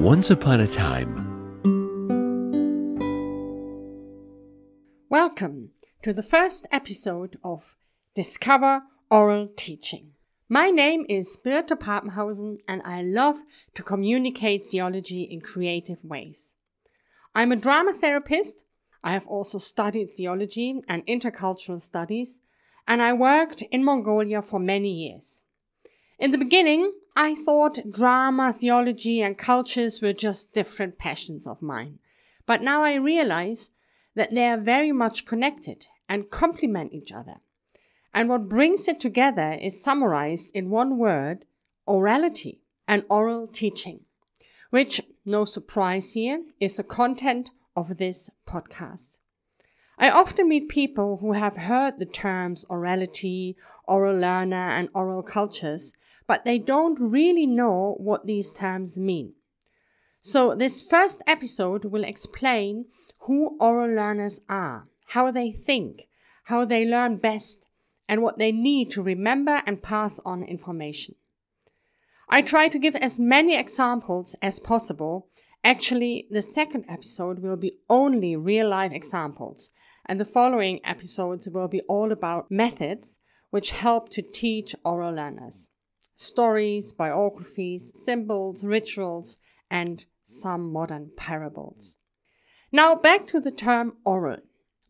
Once upon a time. Welcome to the first episode of Discover Oral Teaching. My name is Birte Papenhausen and I love to communicate theology in creative ways. I'm a drama therapist. I have also studied theology and intercultural studies and I worked in Mongolia for many years. In the beginning, I thought drama, theology, and cultures were just different passions of mine. But now I realize that they are very much connected and complement each other. And what brings it together is summarized in one word orality and oral teaching, which, no surprise here, is the content of this podcast. I often meet people who have heard the terms orality, oral learner, and oral cultures, but they don't really know what these terms mean. So, this first episode will explain who oral learners are, how they think, how they learn best, and what they need to remember and pass on information. I try to give as many examples as possible. Actually, the second episode will be only real life examples, and the following episodes will be all about methods which help to teach oral learners stories, biographies, symbols, rituals, and some modern parables. Now back to the term oral.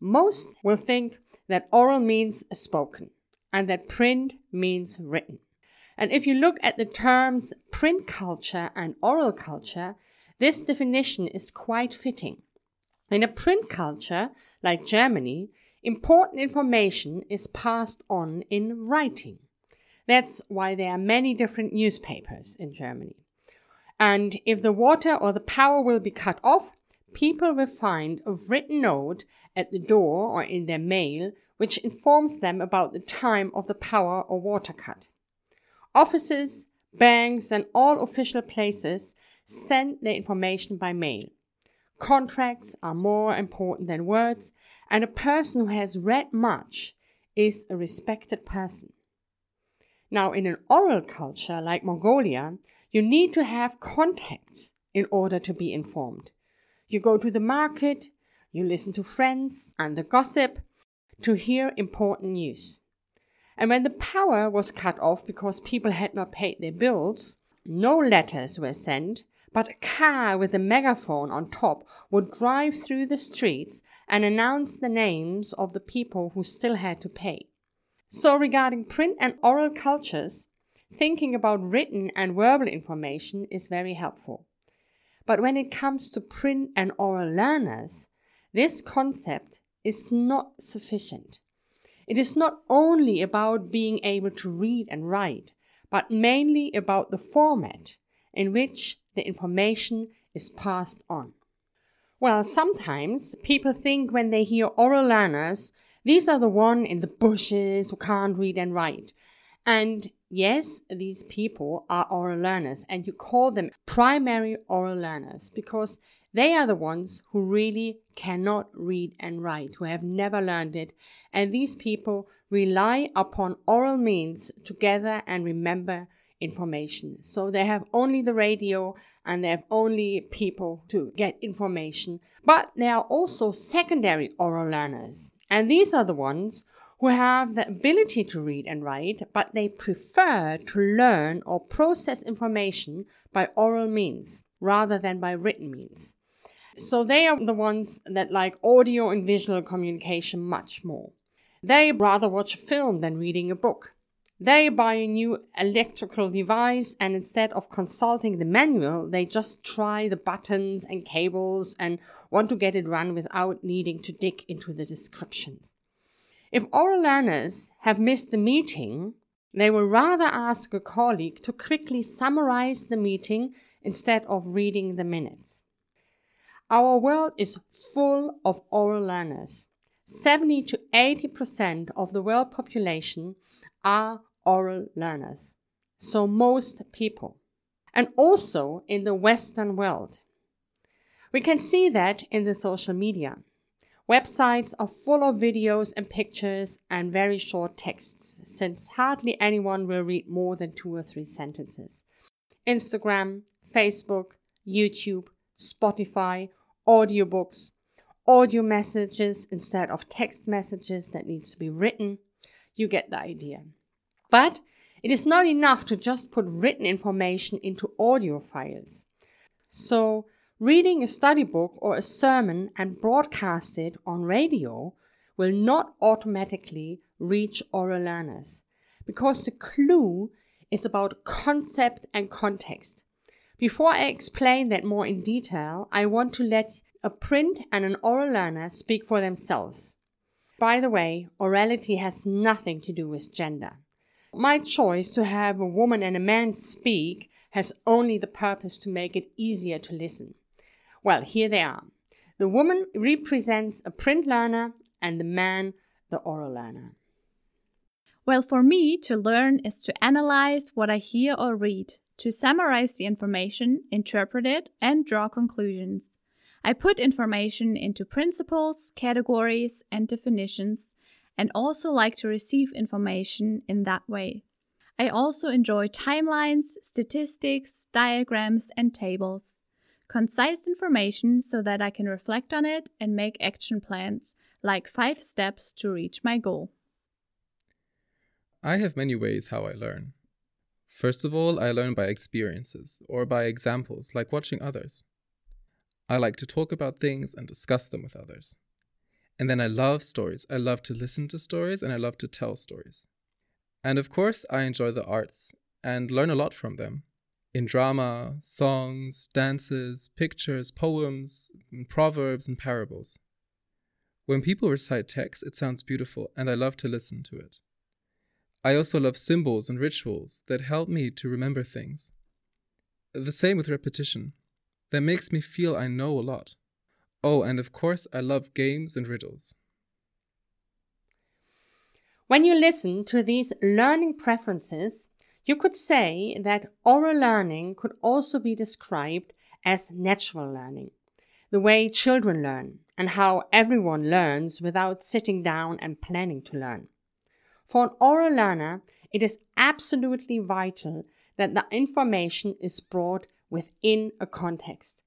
Most will think that oral means spoken and that print means written. And if you look at the terms print culture and oral culture, this definition is quite fitting. In a print culture, like Germany, important information is passed on in writing. That's why there are many different newspapers in Germany. And if the water or the power will be cut off, people will find a written note at the door or in their mail which informs them about the time of the power or water cut. Offices, banks, and all official places send their information by mail. Contracts are more important than words, and a person who has read much is a respected person. Now, in an oral culture like Mongolia, you need to have contacts in order to be informed. You go to the market, you listen to friends and the gossip to hear important news. And when the power was cut off because people had not paid their bills, no letters were sent, but a car with a megaphone on top would drive through the streets and announce the names of the people who still had to pay. So, regarding print and oral cultures, thinking about written and verbal information is very helpful. But when it comes to print and oral learners, this concept is not sufficient. It is not only about being able to read and write, but mainly about the format in which the information is passed on. Well, sometimes people think when they hear oral learners these are the one in the bushes who can't read and write. And yes, these people are oral learners, and you call them primary oral learners because they are the ones who really cannot read and write, who have never learned it. And these people rely upon oral means to gather and remember information. So they have only the radio and they have only people to get information. But they are also secondary oral learners. And these are the ones who have the ability to read and write, but they prefer to learn or process information by oral means rather than by written means. So they are the ones that like audio and visual communication much more. They rather watch a film than reading a book. They buy a new electrical device and instead of consulting the manual, they just try the buttons and cables and want to get it run without needing to dig into the descriptions. If oral learners have missed the meeting, they will rather ask a colleague to quickly summarize the meeting instead of reading the minutes. Our world is full of oral learners. 70 to 80% of the world population are oral learners. So most people. And also in the Western world. We can see that in the social media. Websites are full of videos and pictures and very short texts, since hardly anyone will read more than two or three sentences. Instagram, Facebook, YouTube, Spotify, audiobooks, audio messages instead of text messages that needs to be written. You get the idea. But it is not enough to just put written information into audio files. So, reading a study book or a sermon and broadcast it on radio will not automatically reach oral learners because the clue is about concept and context. Before I explain that more in detail, I want to let a print and an oral learner speak for themselves. By the way, orality has nothing to do with gender. My choice to have a woman and a man speak has only the purpose to make it easier to listen. Well, here they are. The woman represents a print learner and the man the oral learner. Well, for me, to learn is to analyze what I hear or read, to summarize the information, interpret it, and draw conclusions. I put information into principles, categories, and definitions, and also like to receive information in that way. I also enjoy timelines, statistics, diagrams, and tables. Concise information so that I can reflect on it and make action plans, like five steps to reach my goal. I have many ways how I learn. First of all, I learn by experiences or by examples, like watching others. I like to talk about things and discuss them with others. And then I love stories. I love to listen to stories and I love to tell stories. And of course, I enjoy the arts and learn a lot from them in drama, songs, dances, pictures, poems, and proverbs, and parables. When people recite text, it sounds beautiful, and I love to listen to it. I also love symbols and rituals that help me to remember things. The same with repetition. That makes me feel I know a lot. Oh, and of course, I love games and riddles. When you listen to these learning preferences, you could say that oral learning could also be described as natural learning, the way children learn, and how everyone learns without sitting down and planning to learn. For an oral learner, it is absolutely vital that the information is brought within a context.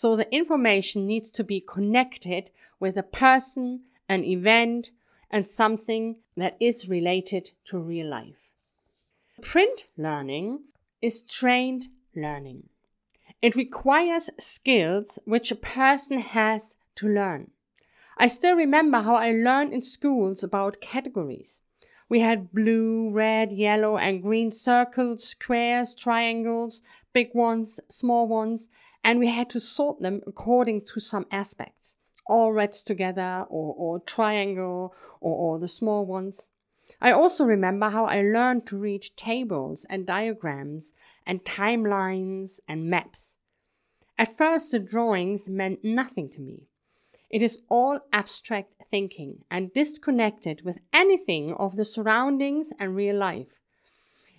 So the information needs to be connected with a person, an event, and something that is related to real life. Print learning is trained learning. It requires skills which a person has to learn. I still remember how I learned in schools about categories. We had blue, red, yellow, and green circles, squares, triangles, big ones, small ones, and we had to sort them according to some aspects. All reds together, or, or triangle, or, or the small ones. I also remember how I learned to read tables and diagrams and timelines and maps. At first, the drawings meant nothing to me. It is all abstract thinking and disconnected with anything of the surroundings and real life.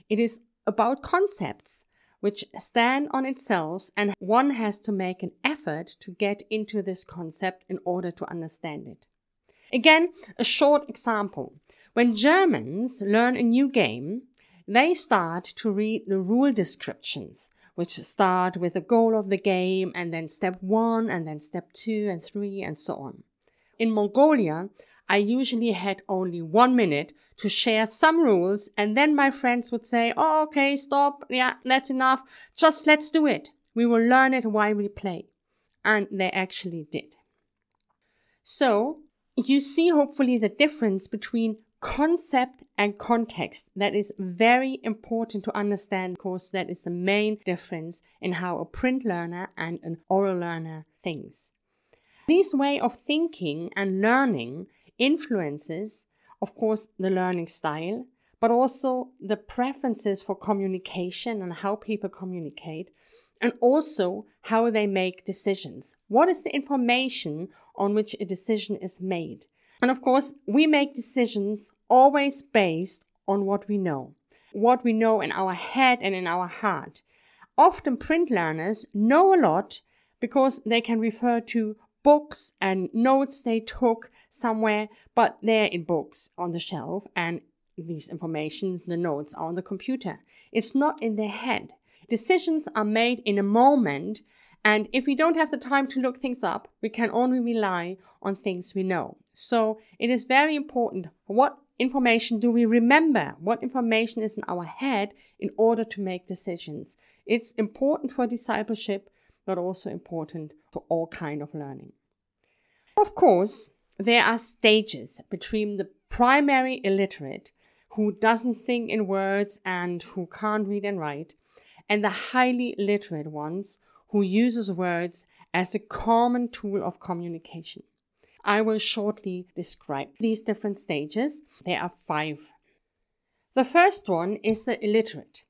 It is about concepts which stand on itself, and one has to make an effort to get into this concept in order to understand it. Again, a short example. When Germans learn a new game, they start to read the rule descriptions, which start with the goal of the game and then step one and then step two and three and so on. In Mongolia, I usually had only one minute to share some rules and then my friends would say, Oh, okay, stop. Yeah, that's enough. Just let's do it. We will learn it while we play. And they actually did. So you see hopefully the difference between concept and context. That is very important to understand because that is the main difference in how a print learner and an oral learner thinks. This way of thinking and learning influences, of course, the learning style, but also the preferences for communication and how people communicate, and also how they make decisions. What is the information on which a decision is made? And of course, we make decisions always based on what we know, what we know in our head and in our heart. Often print learners know a lot because they can refer to books and notes they took somewhere, but they're in books on the shelf and these informations, the notes are on the computer. It's not in their head. Decisions are made in a moment And if we don't have the time to look things up, we can only rely on things we know. So it is very important what information do we remember? What information is in our head in order to make decisions? It's important for discipleship, but also important for all kind of learning. Of course, there are stages between the primary illiterate who doesn't think in words and who can't read and write and the highly literate ones who uses words as a common tool of communication. I will shortly describe these different stages. There are five. The first one is the illiterate.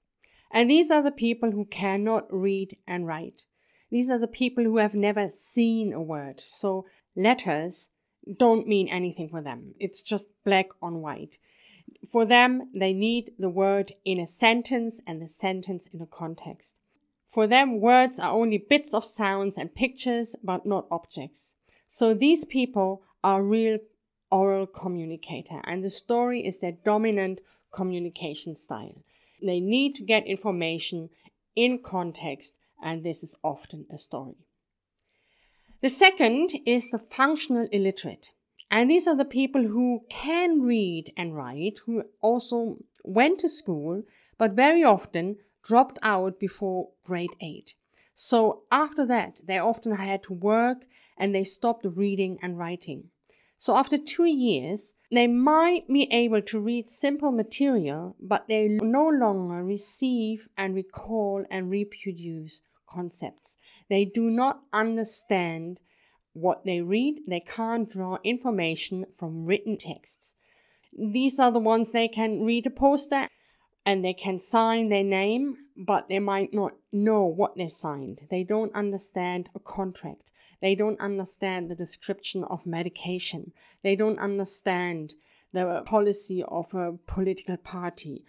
And these are the people who cannot read and write. These are the people who have never seen a word. So letters don't mean anything for them. It's just black on white. For them, they need the word in a sentence and the sentence in a context. For them, words are only bits of sounds and pictures, but not objects. So these people are real oral communicator and the story is their dominant communication style. They need to get information in context and this is often a story. The second is the functional illiterate. And these are the people who can read and write, who also went to school, but very often dropped out before grade 8. So after that, they often had to work and they stopped reading and writing. So after two years, they might be able to read simple material, but they no longer receive and recall and reproduce concepts. They do not understand what they read. They can't draw information from written texts. These are the ones they can read a poster and they can sign their name, but they might not know what they signed. They don't understand a contract. They don't understand the description of medication. They don't understand the policy of a political party.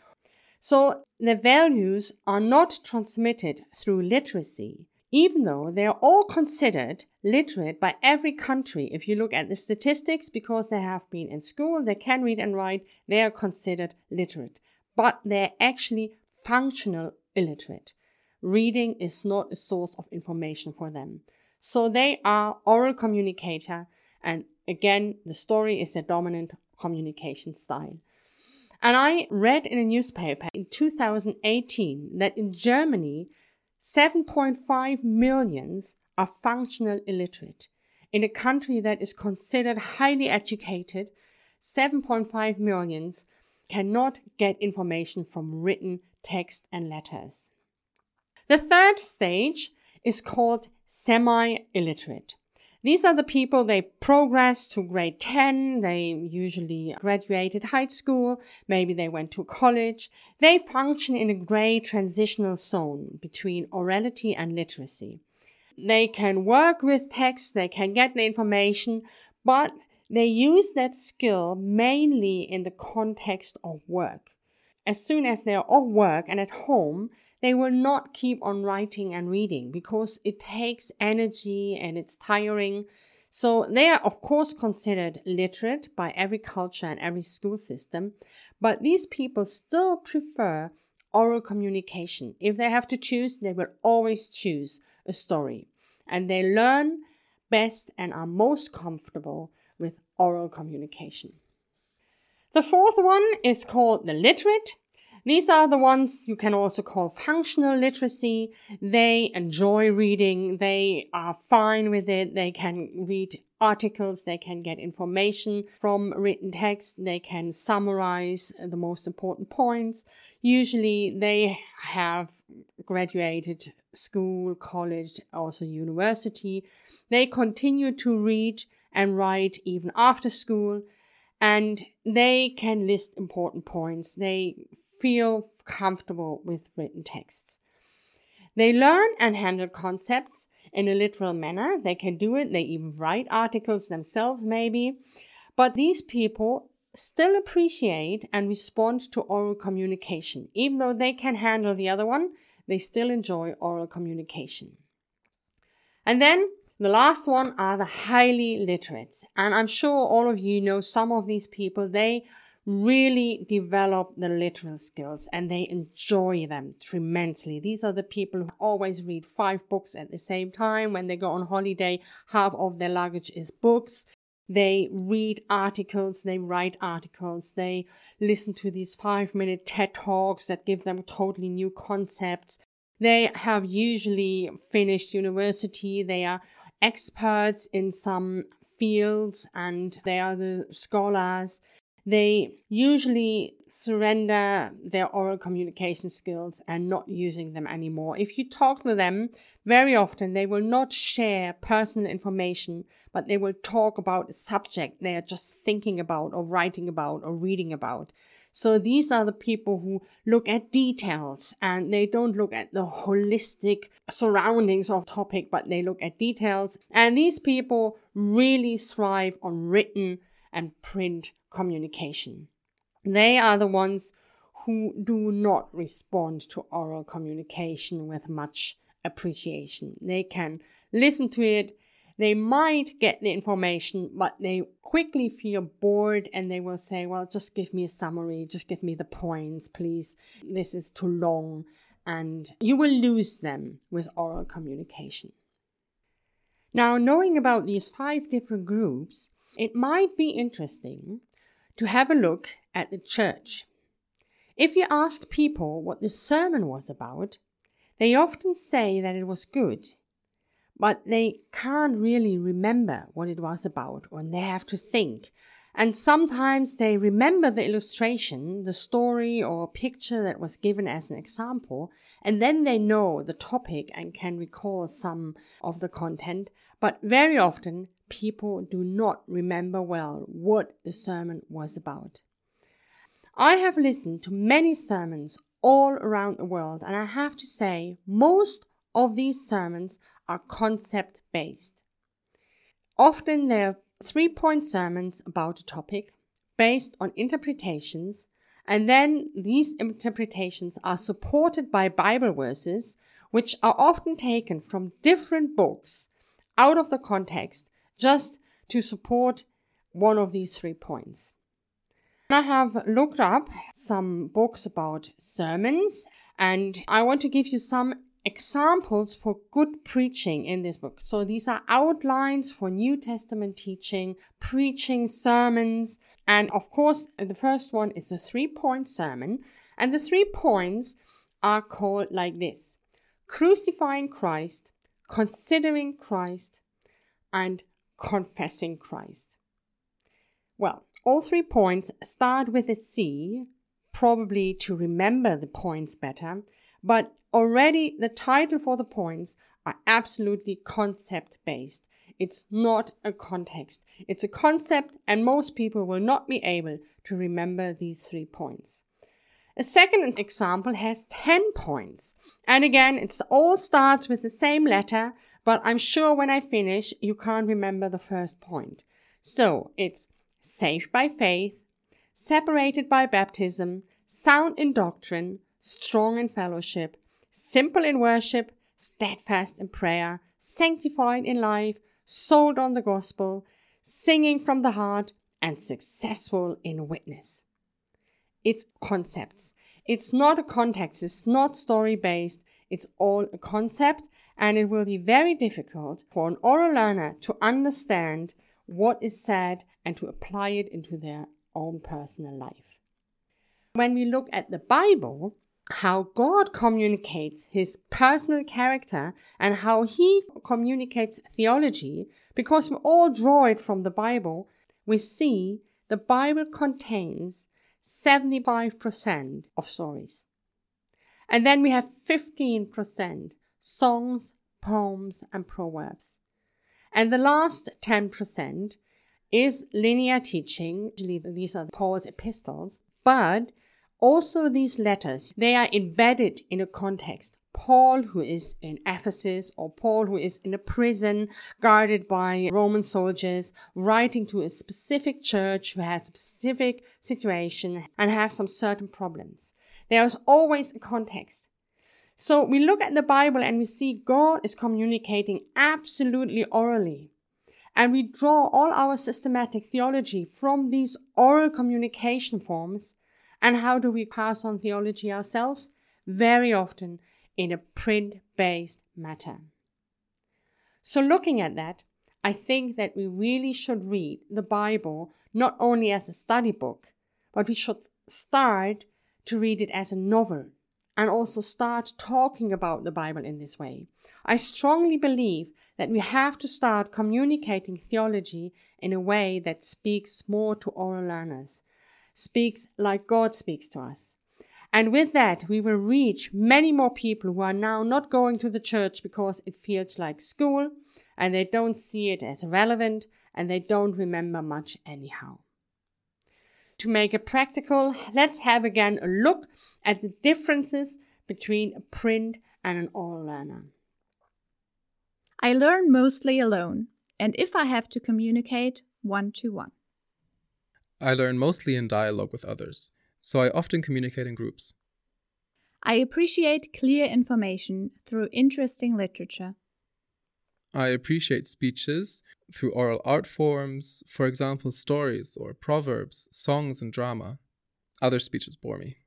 So the values are not transmitted through literacy, even though they are all considered literate by every country. If you look at the statistics, because they have been in school, they can read and write, they are considered literate but they're actually functional illiterate. Reading is not a source of information for them. So they are oral communicator and again the story is a dominant communication style. And I read in a newspaper in 2018 that in Germany 7.5 millions are functional illiterate. In a country that is considered highly educated, 7.5 millions cannot get information from written text and letters. The third stage is called semi-illiterate. These are the people they progress to grade 10. They usually graduated high school. Maybe they went to college. They function in a gray transitional zone between orality and literacy. They can work with text. They can get the information, but they use that skill mainly in the context of work. As soon as they're off work and at home, they will not keep on writing and reading because it takes energy and it's tiring. So they are, of course, considered literate by every culture and every school system, but these people still prefer oral communication. If they have to choose, they will always choose a story. And they learn best and are most comfortable with oral communication. The fourth one is called the literate. These are the ones you can also call functional literacy. They enjoy reading. They are fine with it. They can read articles. They can get information from written text. They can summarize the most important points. Usually they have graduated school, college, also university. They continue to read and write even after school. And they can list important points. They feel comfortable with written texts. They learn and handle concepts in a literal manner. They can do it. They even write articles themselves, maybe. But these people still appreciate and respond to oral communication. Even though they can handle the other one, they still enjoy oral communication. And then the last one are the highly literate. And I'm sure all of you know some of these people. They really develop the literal skills and they enjoy them tremendously. These are the people who always read five books at the same time. When they go on holiday, half of their luggage is books. They read articles, they write articles, they listen to these five minute TED talks that give them totally new concepts. They have usually finished university. They are experts in some fields and they are the scholars. They usually surrender their oral communication skills and not using them anymore. If you talk to them, very often they will not share personal information, but they will talk about a subject they are just thinking about or writing about or reading about. So these are the people who look at details and they don't look at the holistic surroundings of topic, but they look at details. And these people really thrive on written and print communication. They are the ones who do not respond to oral communication with much appreciation. They can listen to it, they might get the information, but they quickly feel bored and they will say, Well, just give me a summary, just give me the points, please. This is too long. And you will lose them with oral communication. Now, knowing about these five different groups, it might be interesting to have a look at the church. If you asked people what the sermon was about, they often say that it was good, but they can't really remember what it was about, or they have to think. And sometimes they remember the illustration, the story or picture that was given as an example, and then they know the topic and can recall some of the content. But very often people do not remember well what the sermon was about. I have listened to many sermons all around the world, and I have to say, most of these sermons are concept based. Often they're three point sermons about a topic based on interpretations, and then these interpretations are supported by Bible verses, which are often taken from different books out of the context just to support one of these three points. I have looked up some books about sermons and I want to give you some examples for good preaching in this book. So these are outlines for New Testament teaching, preaching, sermons, and of course, the first one is the three point sermon. And the three points are called like this crucifying Christ, considering Christ, and confessing Christ. Well, all three points start with a C, probably to remember the points better, but already the title for the points are absolutely concept based. It's not a context. It's a concept, and most people will not be able to remember these three points. A second example has 10 points. And again, it all starts with the same letter, but I'm sure when I finish, you can't remember the first point. So it's saved by faith, separated by baptism, sound in doctrine, strong in fellowship, simple in worship, steadfast in prayer, sanctified in life, sold on the gospel, singing from the heart, and successful in witness. It's concepts. It's not a context. It's not story based. It's all a concept and it will be very difficult for an oral learner to understand what is said and to apply it into their own personal life. When we look at the Bible, how God communicates his personal character and how he communicates theology, because we all draw it from the Bible, we see the Bible contains 75% of stories. And then we have 15% songs, poems, and proverbs. And the last 10% is linear teaching. Usually these are Paul's epistles, but also these letters, they are embedded in a context. Paul, who is in Ephesus, or Paul, who is in a prison guarded by Roman soldiers, writing to a specific church who has a specific situation and has some certain problems. There is always a context. So we look at the Bible and we see God is communicating absolutely orally. And we draw all our systematic theology from these oral communication forms. And how do we pass on theology ourselves? Very often in a print based matter. So, looking at that, I think that we really should read the Bible not only as a study book, but we should start to read it as a novel and also start talking about the Bible in this way. I strongly believe that we have to start communicating theology in a way that speaks more to oral learners, speaks like God speaks to us. And with that, we will reach many more people who are now not going to the church because it feels like school and they don't see it as relevant and they don't remember much anyhow. To make it practical, let's have again a look at the differences between a print and an oral learner. I learn mostly alone, and if I have to communicate, one to one. I learn mostly in dialogue with others, so I often communicate in groups. I appreciate clear information through interesting literature. I appreciate speeches through oral art forms, for example, stories or proverbs, songs, and drama. Other speeches bore me.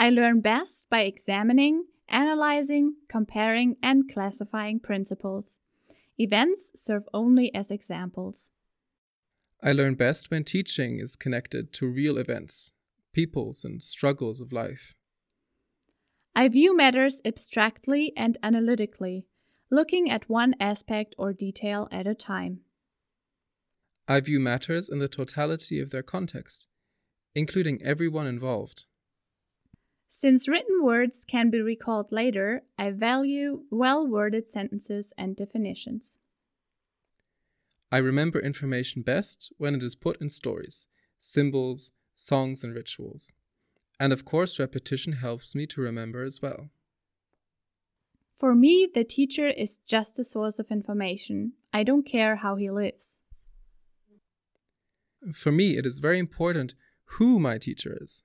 I learn best by examining, analyzing, comparing, and classifying principles. Events serve only as examples. I learn best when teaching is connected to real events, peoples, and struggles of life. I view matters abstractly and analytically looking at one aspect or detail at a time. I view matters in the totality of their context, including everyone involved. Since written words can be recalled later, I value well worded sentences and definitions. I remember information best when it is put in stories, symbols, songs, and rituals. And of course, repetition helps me to remember as well. For me, the teacher is just a source of information. I don't care how he lives. For me, it is very important who my teacher is,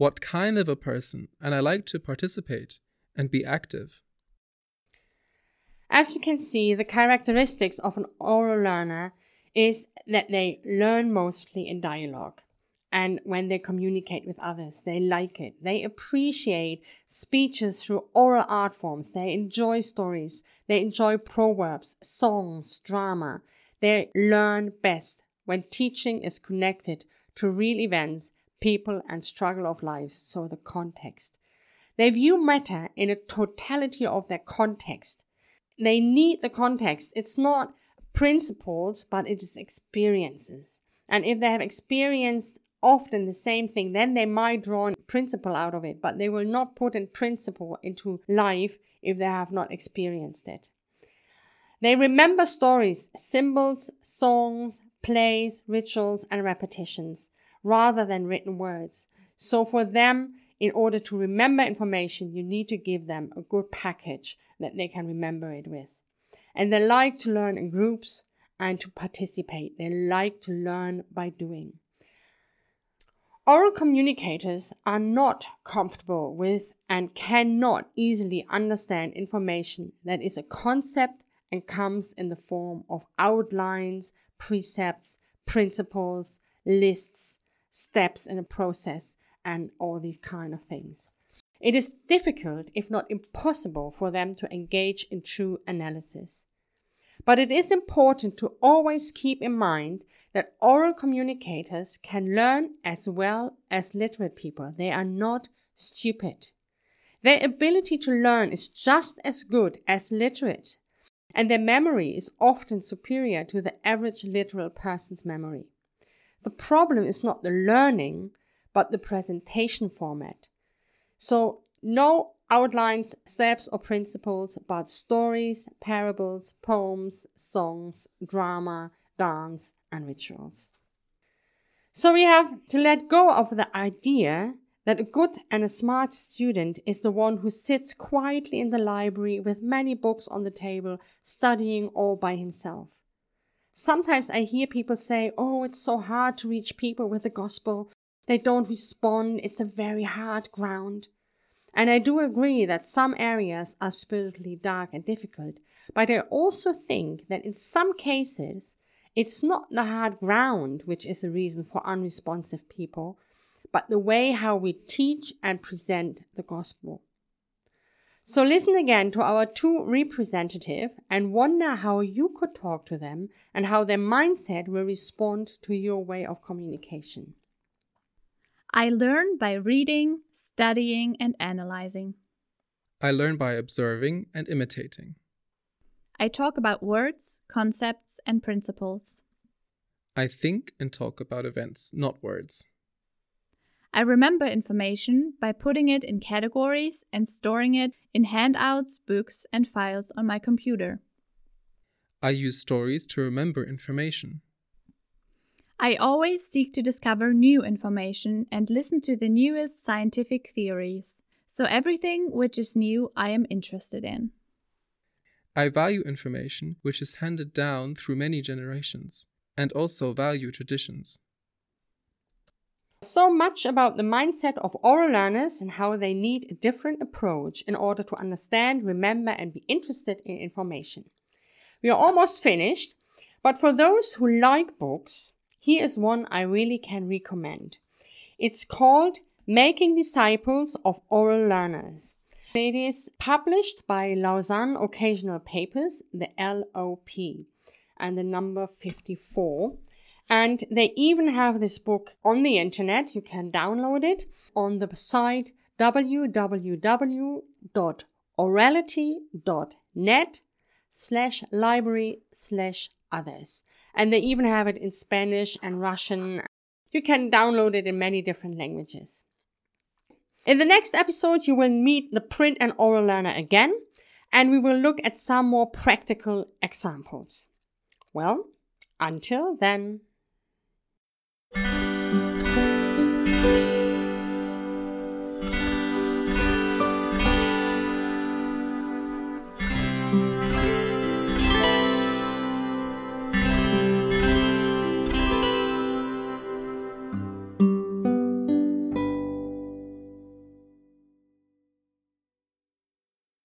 what kind of a person, and I like to participate and be active. As you can see, the characteristics of an oral learner is that they learn mostly in dialogue and when they communicate with others. They like it. They appreciate speeches through oral art forms. They enjoy stories. They enjoy proverbs, songs, drama. They learn best when teaching is connected to real events, people, and struggle of lives, so the context. They view matter in a totality of their context. They need the context. It's not principles, but it is experiences. And if they have experienced often the same thing, then they might draw a principle out of it, but they will not put a principle into life if they have not experienced it. They remember stories, symbols, songs, plays, rituals, and repetitions rather than written words. So for them, in order to remember information, you need to give them a good package that they can remember it with. And they like to learn in groups and to participate. They like to learn by doing. Oral communicators are not comfortable with and cannot easily understand information that is a concept and comes in the form of outlines, precepts, principles, lists, steps in a process, and all these kind of things. It is difficult, if not impossible, for them to engage in true analysis. But it is important to always keep in mind that oral communicators can learn as well as literate people. They are not stupid. Their ability to learn is just as good as literate, and their memory is often superior to the average literal person's memory. The problem is not the learning, but the presentation format. So, no outlines, steps, or principles, but stories, parables, poems, songs, drama, dance, and rituals. So we have to let go of the idea that a good and a smart student is the one who sits quietly in the library with many books on the table, studying all by himself. Sometimes I hear people say, Oh, it's so hard to reach people with the gospel. They don't respond. It's a very hard ground. And I do agree that some areas are spiritually dark and difficult, but I also think that in some cases, it's not the hard ground which is the reason for unresponsive people, but the way how we teach and present the gospel. So listen again to our two representative and wonder how you could talk to them and how their mindset will respond to your way of communication. I learn by reading, studying, and analyzing. I learn by observing and imitating. I talk about words, concepts, and principles. I think and talk about events, not words. I remember information by putting it in categories and storing it in handouts, books, and files on my computer. I use stories to remember information. I always seek to discover new information and listen to the newest scientific theories. So everything which is new I am interested in. I value information which is handed down through many generations, and also value traditions. So much about the mindset of oral learners and how they need a different approach in order to understand, remember, and be interested in information. We are almost finished, but for those who like books, here is one I really can recommend. It's called Making Disciples of Oral Learners. It is published by Lausanne Occasional Papers, the LOP, and the number 54. And they even have this book on the internet. You can download it on the site www.orality.net slash library slash others. And they even have it in Spanish and Russian. You can download it in many different languages. In the next episode, you will meet the print and oral learner again, and we will look at some more practical examples. Well, until then.